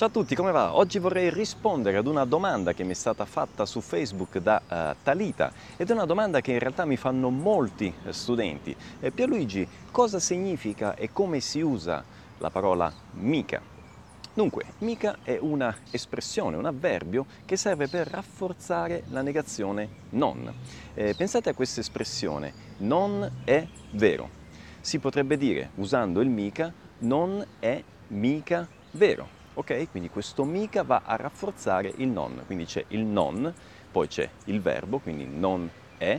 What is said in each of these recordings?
Ciao a tutti, come va? Oggi vorrei rispondere ad una domanda che mi è stata fatta su Facebook da uh, Talita ed è una domanda che in realtà mi fanno molti uh, studenti. Eh, Pierluigi, cosa significa e come si usa la parola mica? Dunque, mica è una espressione, un avverbio che serve per rafforzare la negazione non. Eh, pensate a questa espressione, non è vero. Si potrebbe dire, usando il mica, non è mica vero ok? Quindi questo mica va a rafforzare il non, quindi c'è il non, poi c'è il verbo, quindi non è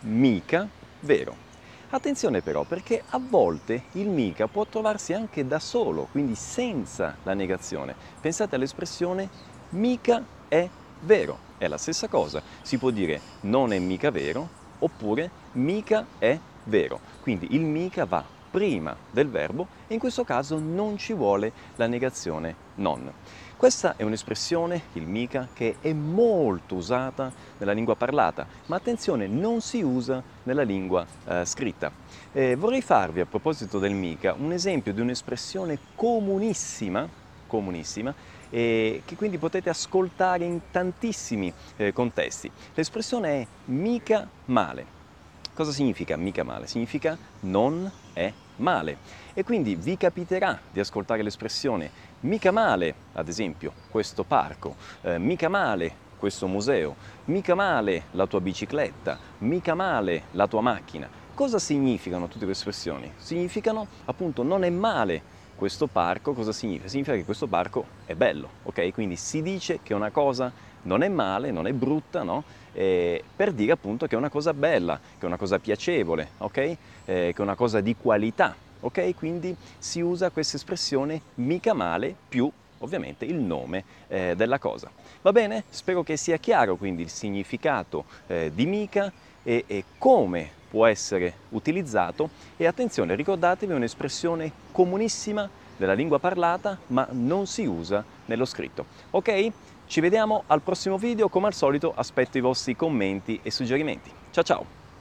mica vero. Attenzione però perché a volte il mica può trovarsi anche da solo, quindi senza la negazione. Pensate all'espressione mica è vero, è la stessa cosa. Si può dire non è mica vero oppure mica è vero. Quindi il mica va prima del verbo e in questo caso non ci vuole la negazione non. Questa è un'espressione, il mica, che è molto usata nella lingua parlata, ma attenzione, non si usa nella lingua eh, scritta. Eh, vorrei farvi, a proposito del mica, un esempio di un'espressione comunissima, comunissima eh, che quindi potete ascoltare in tantissimi eh, contesti. L'espressione è mica male. Cosa significa mica male? Significa non è male. E quindi vi capiterà di ascoltare l'espressione mica male, ad esempio, questo parco, eh, mica male questo museo, mica male la tua bicicletta, mica male la tua macchina. Cosa significano tutte queste espressioni? Significano appunto non è male questo parco, cosa significa? Significa che questo parco è bello, ok? Quindi si dice che una cosa non è male, non è brutta, no? Eh, per dire appunto che è una cosa bella, che è una cosa piacevole, ok? Eh, che è una cosa di qualità, ok? Quindi si usa questa espressione mica male più ovviamente il nome eh, della cosa. Va bene? Spero che sia chiaro quindi il significato eh, di mica e, e come può essere utilizzato e attenzione ricordatevi un'espressione comunissima della lingua parlata ma non si usa nello scritto. Ok? Ci vediamo al prossimo video, come al solito aspetto i vostri commenti e suggerimenti. Ciao ciao!